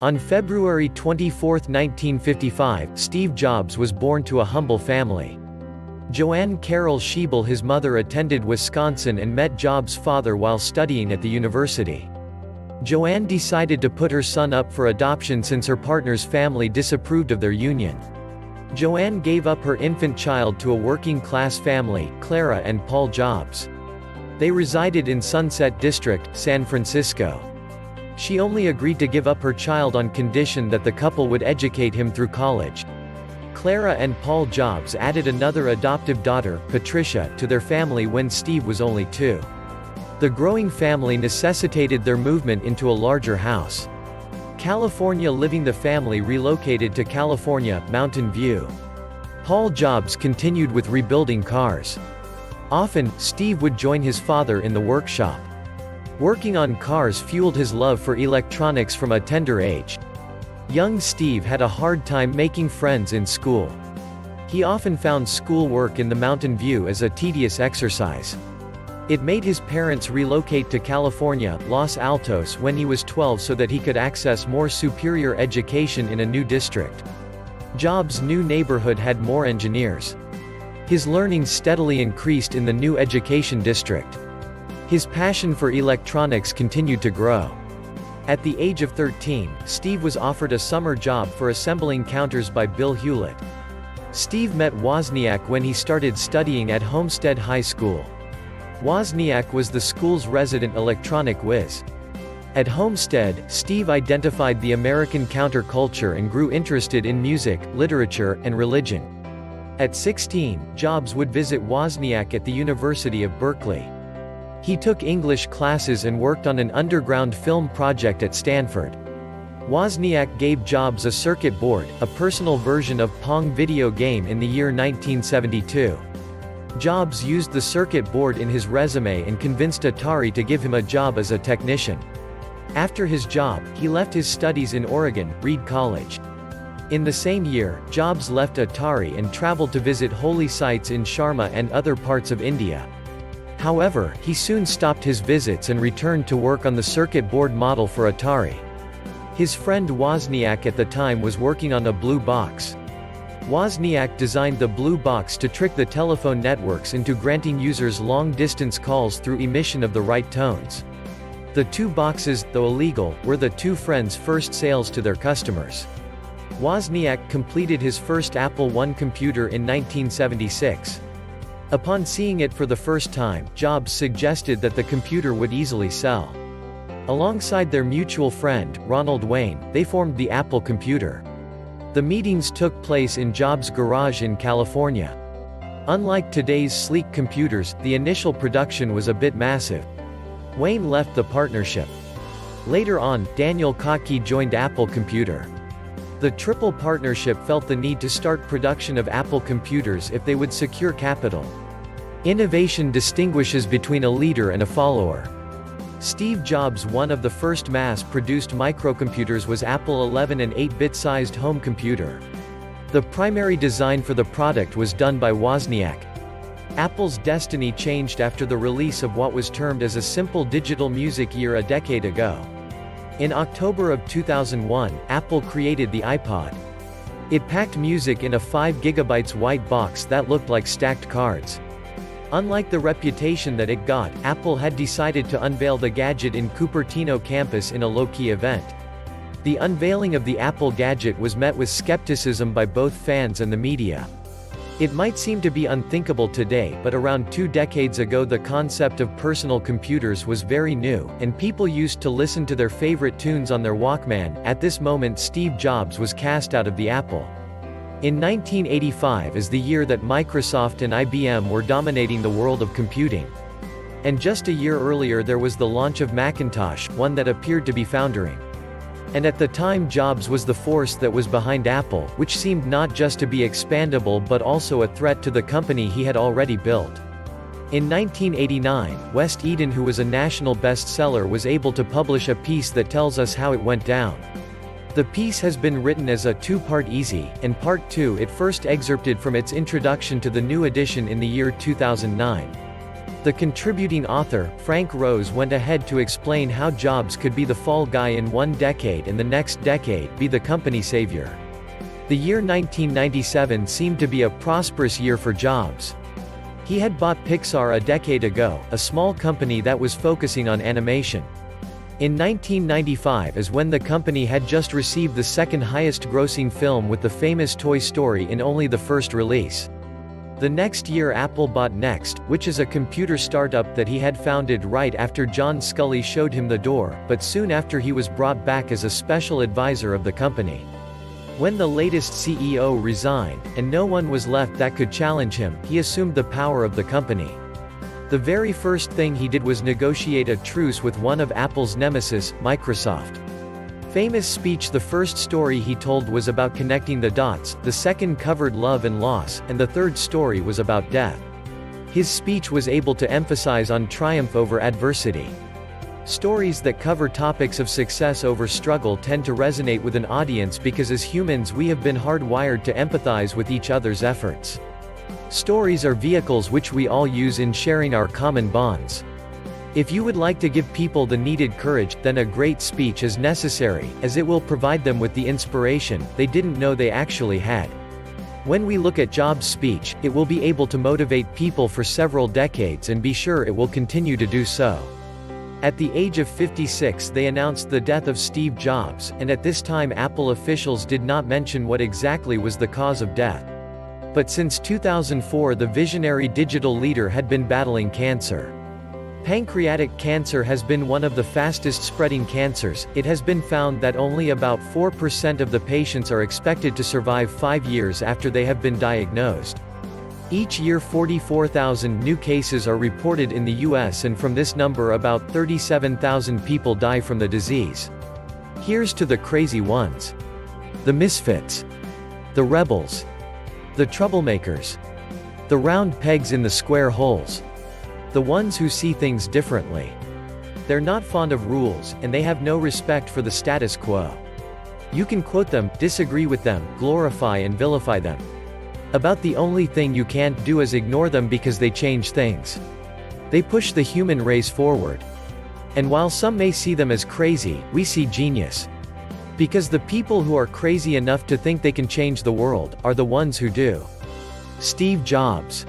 On February 24, 1955, Steve Jobs was born to a humble family. Joanne Carole Schieble his mother attended Wisconsin and met Jobs' father while studying at the university. Joanne decided to put her son up for adoption since her partner's family disapproved of their union. Joanne gave up her infant child to a working-class family, Clara and Paul Jobs. They resided in Sunset District, San Francisco. She only agreed to give up her child on condition that the couple would educate him through college. Clara and Paul Jobs added another adoptive daughter, Patricia, to their family when Steve was only two. The growing family necessitated their movement into a larger house. California living the family relocated to California, Mountain View. Paul Jobs continued with rebuilding cars. Often, Steve would join his father in the workshop. Working on cars fueled his love for electronics from a tender age. Young Steve had a hard time making friends in school. He often found school work in the Mountain View as a tedious exercise. It made his parents relocate to California, Los Altos when he was 12 so that he could access more superior education in a new district. Jobs' new neighborhood had more engineers. His learning steadily increased in the new education district. His passion for electronics continued to grow. At the age of 13, Steve was offered a summer job for assembling counters by Bill Hewlett. Steve met Wozniak when he started studying at Homestead High School. Wozniak was the school's resident electronic whiz. At Homestead, Steve identified the American counterculture and grew interested in music, literature, and religion. At 16, Jobs would visit Wozniak at the University of Berkeley. He took English classes and worked on an underground film project at Stanford. Wozniak gave Jobs a circuit board, a personal version of Pong video game in the year 1972. Jobs used the circuit board in his resume and convinced Atari to give him a job as a technician. After his job, he left his studies in Oregon, Reed College. In the same year, Jobs left Atari and traveled to visit holy sites in Sharma and other parts of India. However, he soon stopped his visits and returned to work on the circuit board model for Atari. His friend Wozniak at the time was working on a blue box. Wozniak designed the blue box to trick the telephone networks into granting users long-distance calls through emission of the right tones. The two boxes, though illegal, were the two friends' first sales to their customers. Wozniak completed his first Apple I computer in 1976. Upon seeing it for the first time, Jobs suggested that the computer would easily sell. Alongside their mutual friend, Ronald Wayne, they formed the Apple Computer. The meetings took place in Jobs' garage in California. Unlike today's sleek computers, the initial production was a bit massive. Wayne left the partnership. Later on, Daniel Kottke joined Apple Computer. The triple partnership felt the need to start production of Apple computers if they would secure capital. Innovation distinguishes between a leader and a follower. Steve Jobs' one of the first mass-produced microcomputers was Apple II an 8-bit sized home computer. The primary design for the product was done by Wozniak. Apple's destiny changed after the release of what was termed as a simple digital music year a decade ago. In October of 2001, Apple created the iPod. It packed music in a 5 GB white box that looked like stacked cards. Unlike the reputation that it got, Apple had decided to unveil the gadget in Cupertino campus in a low-key event. The unveiling of the Apple gadget was met with skepticism by both fans and the media. It might seem to be unthinkable today but around two decades ago the concept of personal computers was very new, and people used to listen to their favorite tunes on their Walkman. At this moment Steve Jobs was cast out of the Apple. In 1985 is the year that Microsoft and IBM were dominating the world of computing. And just a year earlier there was the launch of Macintosh, one that appeared to be foundering. And at the time Jobs was the force that was behind Apple, which seemed not just to be expandable but also a threat to the company he had already built. In 1989, West Eden who was a national bestseller was able to publish a piece that tells us how it went down. The piece has been written as a two-part easy, and part two it first excerpted from its introduction to the new edition in the year 2009. The contributing author, Frank Rose went ahead to explain how Jobs could be the fall guy in one decade and the next decade be the company savior. The year 1997 seemed to be a prosperous year for Jobs. He had bought Pixar a decade ago, a small company that was focusing on animation. In 1995 is when the company had just received the second highest grossing film with the famous Toy Story in only the first release. The next year Apple bought NeXT, which is a computer startup that he had founded right after John Sculley showed him the door, but soon after he was brought back as a special advisor of the company. When the latest CEO resigned, and no one was left that could challenge him, he assumed the power of the company. The very first thing he did was negotiate a truce with one of Apple's nemesis, Microsoft. Famous speech The first story he told was about connecting the dots, the second covered love and loss, and the third story was about death. His speech was able to emphasize on triumph over adversity. Stories that cover topics of success over struggle tend to resonate with an audience because as humans we have been hardwired to empathize with each other's efforts. Stories are vehicles which we all use in sharing our common bonds. If you would like to give people the needed courage, then a great speech is necessary, as it will provide them with the inspiration they didn't know they actually had. When we look at Jobs' speech, it will be able to motivate people for several decades and be sure it will continue to do so. At the age of 56 they announced the death of Steve Jobs, and at this time Apple officials did not mention what exactly was the cause of death. But since 2004 the visionary digital leader had been battling cancer. Pancreatic cancer has been one of the fastest spreading cancers, it has been found that only about 4% of the patients are expected to survive five years after they have been diagnosed. Each year 44,000 new cases are reported in the US and from this number about 37,000 people die from the disease. Here's to the crazy ones. The misfits. The rebels. The troublemakers. The round pegs in the square holes. The ones who see things differently. They're not fond of rules, and they have no respect for the status quo. You can quote them, disagree with them, glorify and vilify them. About the only thing you can't do is ignore them because they change things. They push the human race forward. And while some may see them as crazy, we see genius. Because the people who are crazy enough to think they can change the world, are the ones who do. Steve Jobs